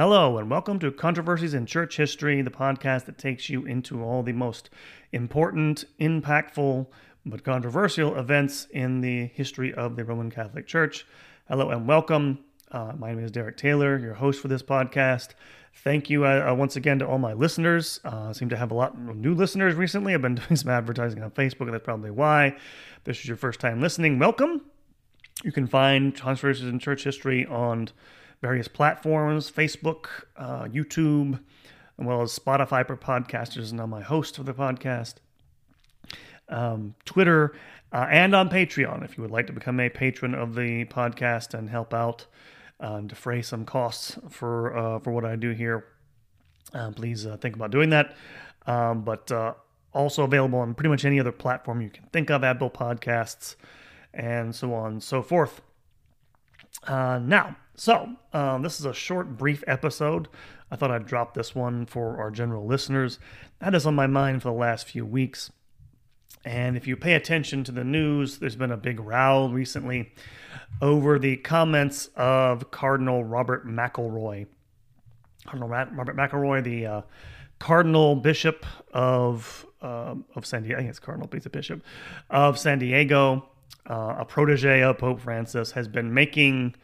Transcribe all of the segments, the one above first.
Hello, and welcome to Controversies in Church History, the podcast that takes you into all the most important, impactful, but controversial events in the history of the Roman Catholic Church. Hello, and welcome. Uh, my name is Derek Taylor, your host for this podcast. Thank you uh, uh once again to all my listeners. Uh, seem to have a lot of new listeners recently. I've been doing some advertising on Facebook, and that's probably why. If this is your first time listening. Welcome. You can find Controversies in Church History on various platforms Facebook, uh, YouTube, as well as Spotify for podcasters, and I'm my host for the podcast, um, Twitter, uh, and on Patreon. If you would like to become a patron of the podcast and help out, uh, defray some costs for uh, for what I do here, uh, please uh, think about doing that. Um, but also available on pretty much any other platform you can think of, Apple Podcasts, and so on and so forth. now, so, um, this is a short, brief episode. I thought I'd drop this one for our general listeners. That is on my mind for the last few weeks. And if you pay attention to the news, there's been a big row recently over the comments of Cardinal Robert McElroy. Cardinal Robert McElroy, the uh, Cardinal Bishop of uh, of San Diego, I think it's Cardinal Bishop of San Diego, uh, a protege of Pope Francis, has been making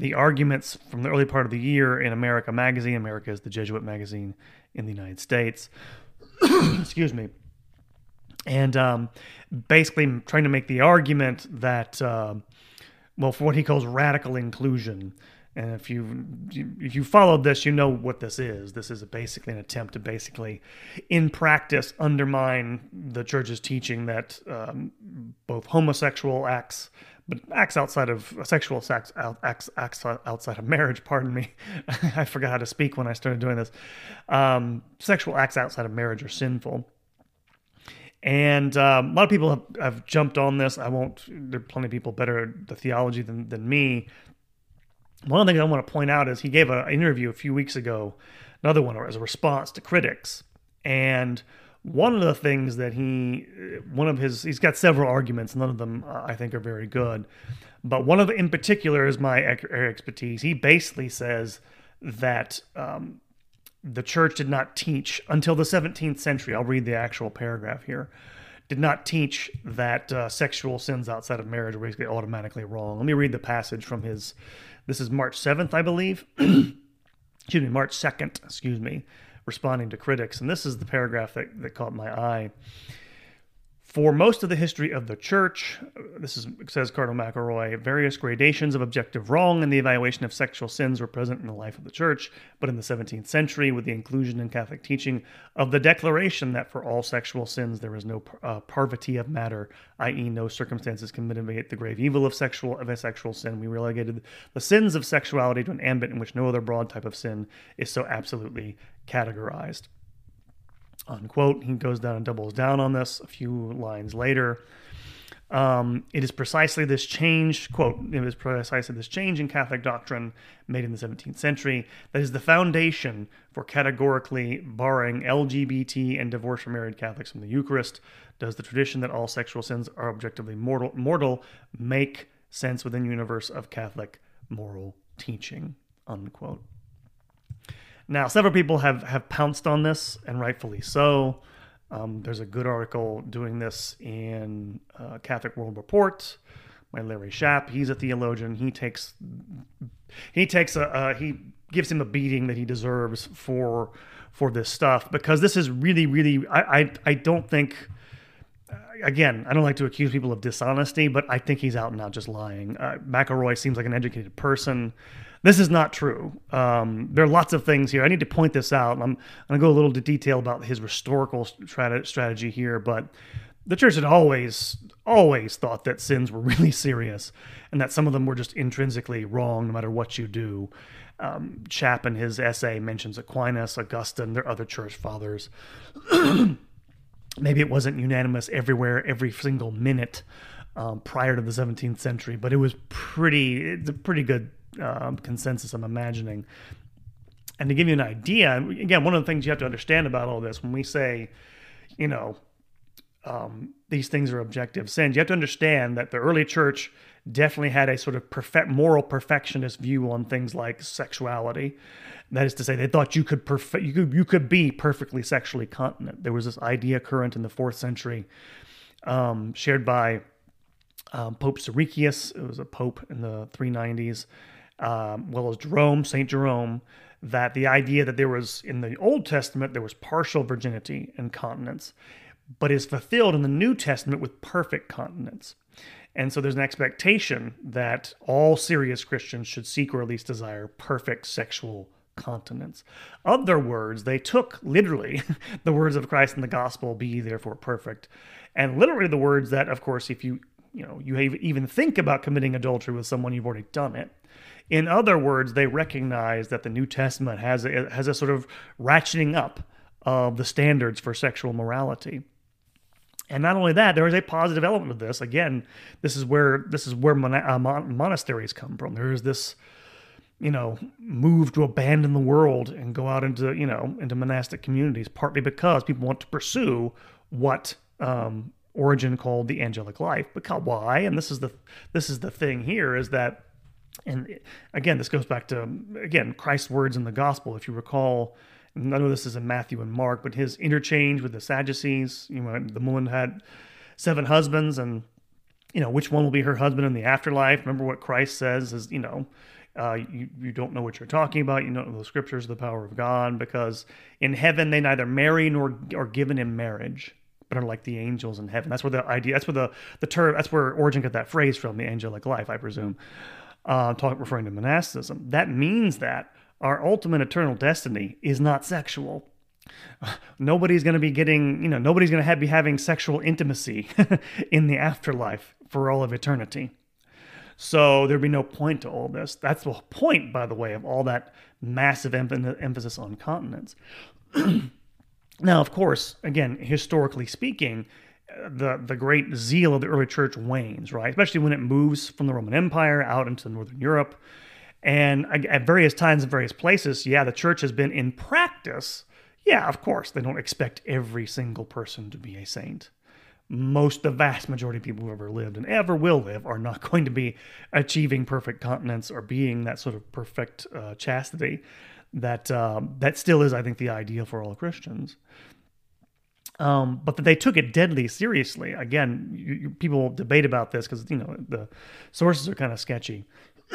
the arguments from the early part of the year in America Magazine. America is the Jesuit magazine in the United States. Excuse me. And um, basically trying to make the argument that, uh, well, for what he calls radical inclusion. And if you if you followed this, you know what this is. This is basically an attempt to basically, in practice, undermine the church's teaching that um, both homosexual acts but acts outside of sexual sex acts, acts outside of marriage pardon me. I forgot how to speak when i started doing this. Um, sexual acts outside of marriage are sinful. And um, a lot of people have, have, jumped on this. I won't there are plenty of people better at the theology than, than me. One of the things i want to point out is he gave an interview a few weeks ago another one as a response to critics. And one of the things that he, one of his, he's got several arguments. None of them uh, I think are very good, but one of the, in particular is my expertise. He basically says that um, the church did not teach until the 17th century. I'll read the actual paragraph here. Did not teach that uh, sexual sins outside of marriage are basically automatically wrong. Let me read the passage from his. This is March 7th, I believe. excuse me, March 2nd. Excuse me responding to critics. And this is the paragraph that, that caught my eye. For most of the history of the church, this is, says Cardinal McElroy, various gradations of objective wrong in the evaluation of sexual sins were present in the life of the church, but in the 17th century, with the inclusion in Catholic teaching of the declaration that for all sexual sins there is no uh, parvity of matter, i.e., no circumstances can mitigate the grave evil of sexual of a sexual sin, we relegated the sins of sexuality to an ambit in which no other broad type of sin is so absolutely categorized unquote. He goes down and doubles down on this a few lines later. Um, it is precisely this change, quote, it is precisely this change in Catholic doctrine made in the 17th century that is the foundation for categorically barring LGBT and divorced or married Catholics from the Eucharist. Does the tradition that all sexual sins are objectively mortal, mortal make sense within universe of Catholic moral teaching, unquote. Now, several people have, have pounced on this, and rightfully so. Um, there's a good article doing this in uh, Catholic World Report by Larry Chapp. He's a theologian. He takes he takes a he gives him a beating that he deserves for for this stuff because this is really really I I, I don't think uh, again, I don't like to accuse people of dishonesty, but I think he's out and out just lying. Uh, McElroy seems like an educated person. This is not true. Um, there are lots of things here. I need to point this out. I'm, I'm going to go a little to detail about his historical strategy here, but the church had always, always thought that sins were really serious and that some of them were just intrinsically wrong no matter what you do. Um, Chapp in his essay mentions Aquinas, Augustine, their other church fathers. Maybe it wasn't unanimous everywhere, every single minute um, prior to the 17th century, but it was pretty, it's a pretty good um, consensus, I'm imagining. And to give you an idea, again, one of the things you have to understand about all this, when we say, you know, um, these things are objective sins. You have to understand that the early church definitely had a sort of perfect, moral perfectionist view on things like sexuality. That is to say, they thought you could perfect, you could you could be perfectly sexually continent. There was this idea current in the fourth century, um, shared by um, Pope Siricius. It was a pope in the 390s, um, well as Jerome, Saint Jerome, that the idea that there was in the Old Testament there was partial virginity and continence, but is fulfilled in the New Testament with perfect continence. And so there's an expectation that all serious Christians should seek or at least desire perfect sexual continence. Other words, they took literally the words of Christ in the gospel, be therefore perfect. And literally the words that, of course, if you you know you even think about committing adultery with someone, you've already done it. In other words, they recognize that the New Testament has a, has a sort of ratcheting up of the standards for sexual morality. And not only that, there is a positive element of this. Again, this is where this is where mon- uh, mon- monasteries come from. There is this, you know, move to abandon the world and go out into you know into monastic communities, partly because people want to pursue what um, Origen called the angelic life. Because why? And this is the this is the thing here is that, and again, this goes back to again Christ's words in the gospel. If you recall none of this is in Matthew and Mark, but his interchange with the Sadducees. You know, the woman had seven husbands, and you know which one will be her husband in the afterlife. Remember what Christ says is, you know, uh, you you don't know what you're talking about. You don't know the scriptures, the power of God, because in heaven they neither marry nor are given in marriage. But are like the angels in heaven. That's where the idea. That's where the the term. That's where Origen got that phrase from. The angelic life, I presume. Uh, talk referring to monasticism. That means that our ultimate eternal destiny is not sexual. Nobody's going to be getting, you know, nobody's going to be having sexual intimacy in the afterlife for all of eternity. So there'd be no point to all this. That's the point, by the way, of all that massive em- emphasis on continence. now, of course, again, historically speaking, the the great zeal of the early church wanes, right? Especially when it moves from the Roman Empire out into Northern Europe and at various times in various places, yeah, the church has been in practice. Yeah, of course, they don't expect every single person to be a saint. Most, the vast majority of people who ever lived and ever will live are not going to be achieving perfect continence or being that sort of perfect uh, chastity that uh, that still is, I think, the ideal for all Christians. Um, but that they took it deadly seriously. Again, you, you, people debate about this because you know the sources are kind of sketchy.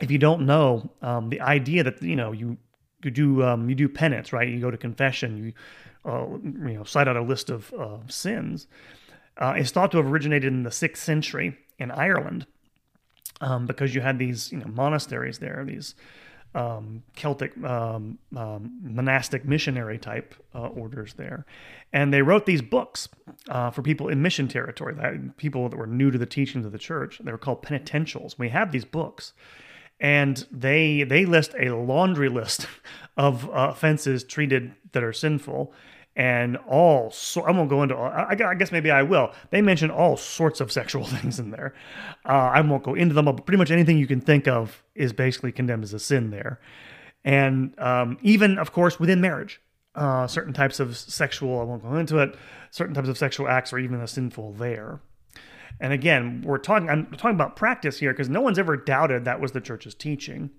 if you don't know um, the idea that you know you you do um, you do penance, right? You go to confession, you uh, you know cite out a list of uh, sins. Uh, it's thought to have originated in the sixth century in Ireland, um, because you had these you know monasteries there, these um, Celtic um, um, monastic missionary type uh, orders there, and they wrote these books uh, for people in mission territory, that people that were new to the teachings of the church. They were called penitentials. We have these books and they they list a laundry list of uh, offenses treated that are sinful and all so I won't go into all, I, I, guess maybe I will. They mention all sorts of sexual things in there. Uh, I won't go into them, but pretty much anything you can think of is basically condemned as a sin there. And um, even, of course, within marriage, uh, certain types of sexual, I won't go into it, certain types of sexual acts are even a sinful there. And again, we're talking I'm talking about practice here because no one's ever doubted that was the church's teaching,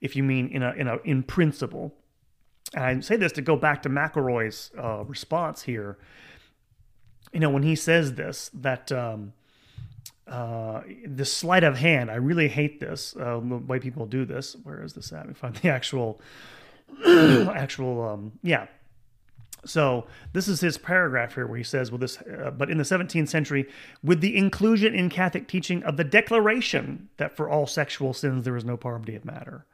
if you mean in a in a in principle. And I say this to go back to McElroy's uh, response here. You know, when he says this, that um, uh, the sleight of hand, I really hate this, uh, the way people do this. Where is this at? We find the actual, actual, um, yeah, so this is his paragraph here where he says, "Well, this, uh, but in the 17th century, with the inclusion in Catholic teaching of the declaration that for all sexual sins there is no parvity of matter."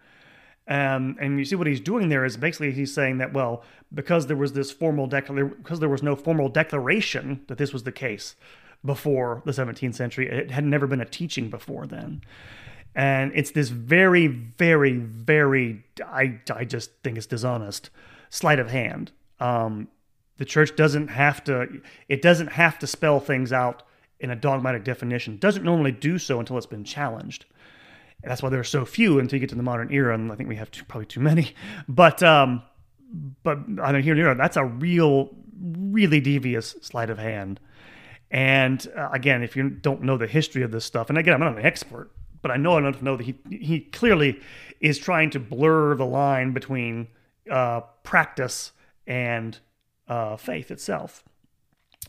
Um, and you see what he's doing there is basically he's saying that well, because there was this formal declaration, because there was no formal declaration that this was the case before the 17th century, it had never been a teaching before then. And it's this very, very, very, I, I just think it's dishonest sleight of hand um, the church doesn't have to it doesn't have to spell things out in a dogmatic definition. It doesn't normally do so until it's been challenged. And that's why there are so few until you get to the modern era, and I think we have too, probably too many. But um, but I don't hear that's a real really devious sleight of hand. And uh, again, if you don't know the history of this stuff, and again, I'm not an expert, but I know enough to know that he he clearly is trying to blur the line between uh, practice and uh, faith itself,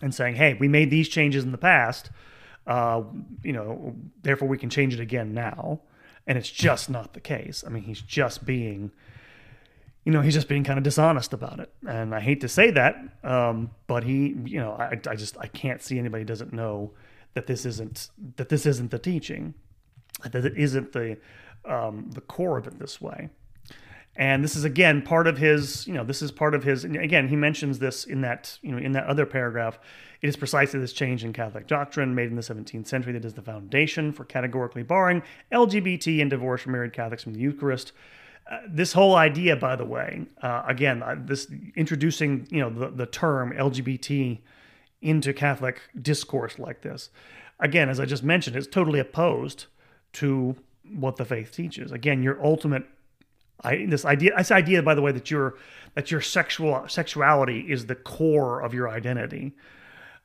and saying, "Hey, we made these changes in the past, uh, you know, therefore we can change it again now." And it's just not the case. I mean, he's just being you know, he's just being kind of dishonest about it. And I hate to say that, um, but he, you know, I, I just I can't see anybody doesn't know that this isn't that this isn't the teaching, that it isn't the um, the core of it this way. And this is again part of his, you know, this is part of his. Again, he mentions this in that, you know, in that other paragraph. It is precisely this change in Catholic doctrine made in the 17th century that is the foundation for categorically barring LGBT and divorced married Catholics from the Eucharist this whole idea, by the way, uh, again, uh, this introducing you know the, the term LGBT into Catholic discourse like this, again, as I just mentioned, it's totally opposed to what the faith teaches. Again, your ultimate, I, this idea, this idea, by the way, that your that your sexual sexuality is the core of your identity.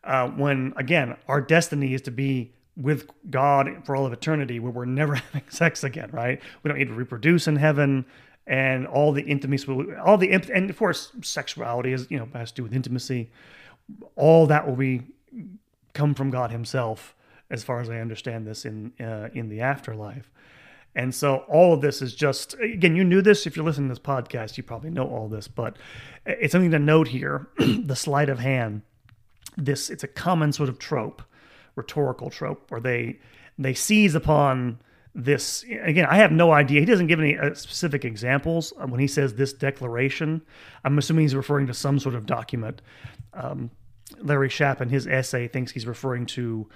Uh, when again, our destiny is to be with God for all of eternity where we're never having sex again, right? We don't need to reproduce in heaven and all the intimacy, all the, and of course, sexuality is, you know, has to do with intimacy. All that will be come from God himself, as far as I understand this in, uh, in the afterlife. And so all of this is just, again, you knew this. If you're listening to this podcast, you probably know all this, but it's something to note here the sleight of hand. This, it's a common sort of trope rhetorical trope where they they seize upon this again i have no idea he doesn't give any uh, specific examples when he says this declaration i'm assuming he's referring to some sort of document um, larry chapp in his essay thinks he's referring to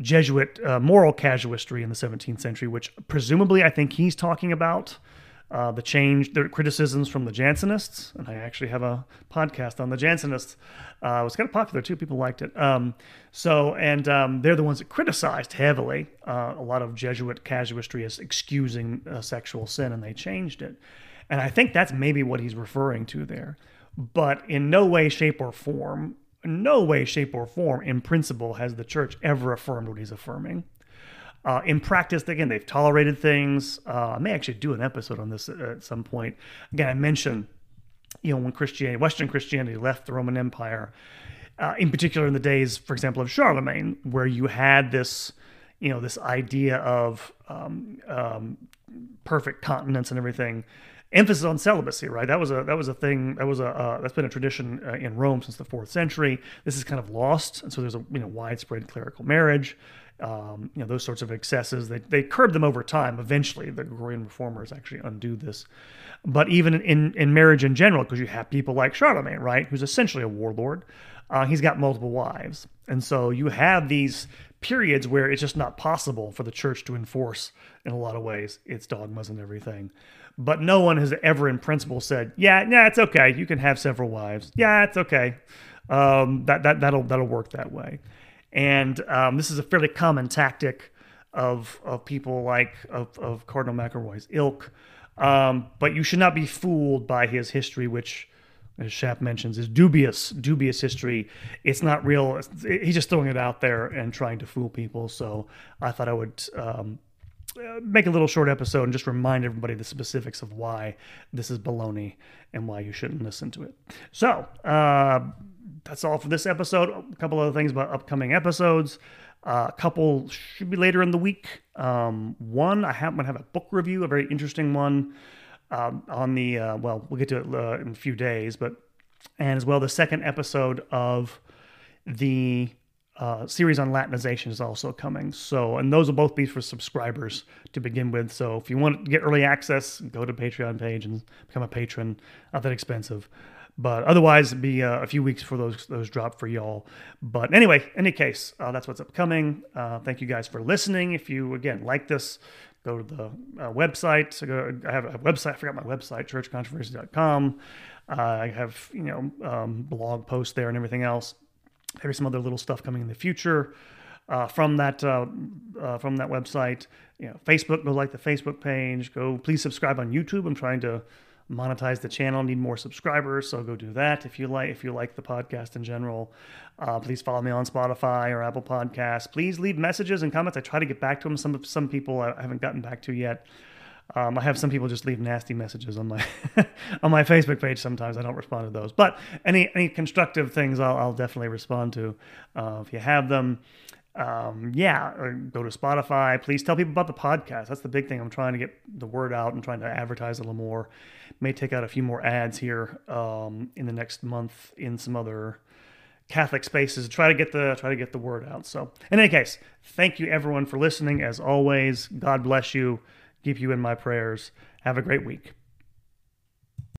jesuit uh, moral casuistry in the 17th century which presumably i think he's talking about uh, the change, the criticisms from the Jansenists, and I actually have a podcast on the Jansenists. Uh, it was kind of popular too; people liked it. Um, so, and um, they're the ones that criticized heavily uh, a lot of Jesuit casuistry as excusing uh, sexual sin, and they changed it. And I think that's maybe what he's referring to there. But in no way, shape, or form, no way, shape, or form, in principle, has the church ever affirmed what he's affirming. Uh, in practice, again, they've tolerated things. Uh, I may actually do an episode on this at some point. Again, I mentioned, you know, when Christianity, Western Christianity left the Roman Empire, uh, in particular in the days, for example, of Charlemagne, where you had this, you know, this idea of um, um, perfect continence and everything. Emphasis on celibacy, right? That was a that was a thing that was a uh, that's been a tradition uh, in Rome since the fourth century. This is kind of lost, and so there's a you know widespread clerical marriage um, you know those sorts of excesses. They they curb them over time. Eventually, the Gregorian reformers actually undo this. But even in in marriage in general, because you have people like Charlemagne, right, who's essentially a warlord, uh, he's got multiple wives, and so you have these periods where it's just not possible for the church to enforce in a lot of ways its dogmas and everything. But no one has ever, in principle, said, "Yeah, yeah, it's okay. You can have several wives. Yeah, it's okay. Um, that that that'll that'll work that way." And um, this is a fairly common tactic of, of people like of, of Cardinal McElroy's ilk. Um, but you should not be fooled by his history, which, as Chapp mentions, is dubious, dubious history. It's not real. It's, he's just throwing it out there and trying to fool people. So I thought I would um, make a little short episode and just remind everybody the specifics of why this is baloney and why you shouldn't listen to it. So, uh, that's all for this episode. A couple other things about upcoming episodes. Uh, a couple should be later in the week. Um, one, I happen to have a book review, a very interesting one um, on the, uh, well, we'll get to it uh, in a few days, but, and as well, the second episode of the uh, series on Latinization is also coming. So, and those will both be for subscribers to begin with. So, if you want to get early access, go to Patreon page and become a patron. Not that expensive. But otherwise, it'd be uh, a few weeks for those those drop for y'all. But anyway, any case, uh, that's what's upcoming. Uh, thank you guys for listening. If you again like this, go to the uh, website. So go, I have a website. I forgot my website, churchcontroversy.com. Uh, I have you know um, blog posts there and everything else. Maybe some other little stuff coming in the future. Uh, from that uh, uh, from that website. You know, Facebook. Go like the Facebook page. Go please subscribe on YouTube. I'm trying to monetize the channel, need more subscribers, so go do that if you like if you like the podcast in general. Uh, please follow me on Spotify or Apple Podcasts. Please leave messages and comments. I try to get back to them. Some some people I haven't gotten back to yet. Um, I have some people just leave nasty messages on my on my Facebook page. Sometimes I don't respond to those, but any any constructive things I'll, I'll definitely respond to uh, if you have them. Um, yeah, or go to Spotify. Please tell people about the podcast. That's the big thing. I'm trying to get the word out and trying to advertise a little more. May take out a few more ads here um, in the next month in some other Catholic spaces. Try to get the try to get the word out. So, in any case, thank you everyone for listening. As always, God bless you keep you in my prayers. Have a great week.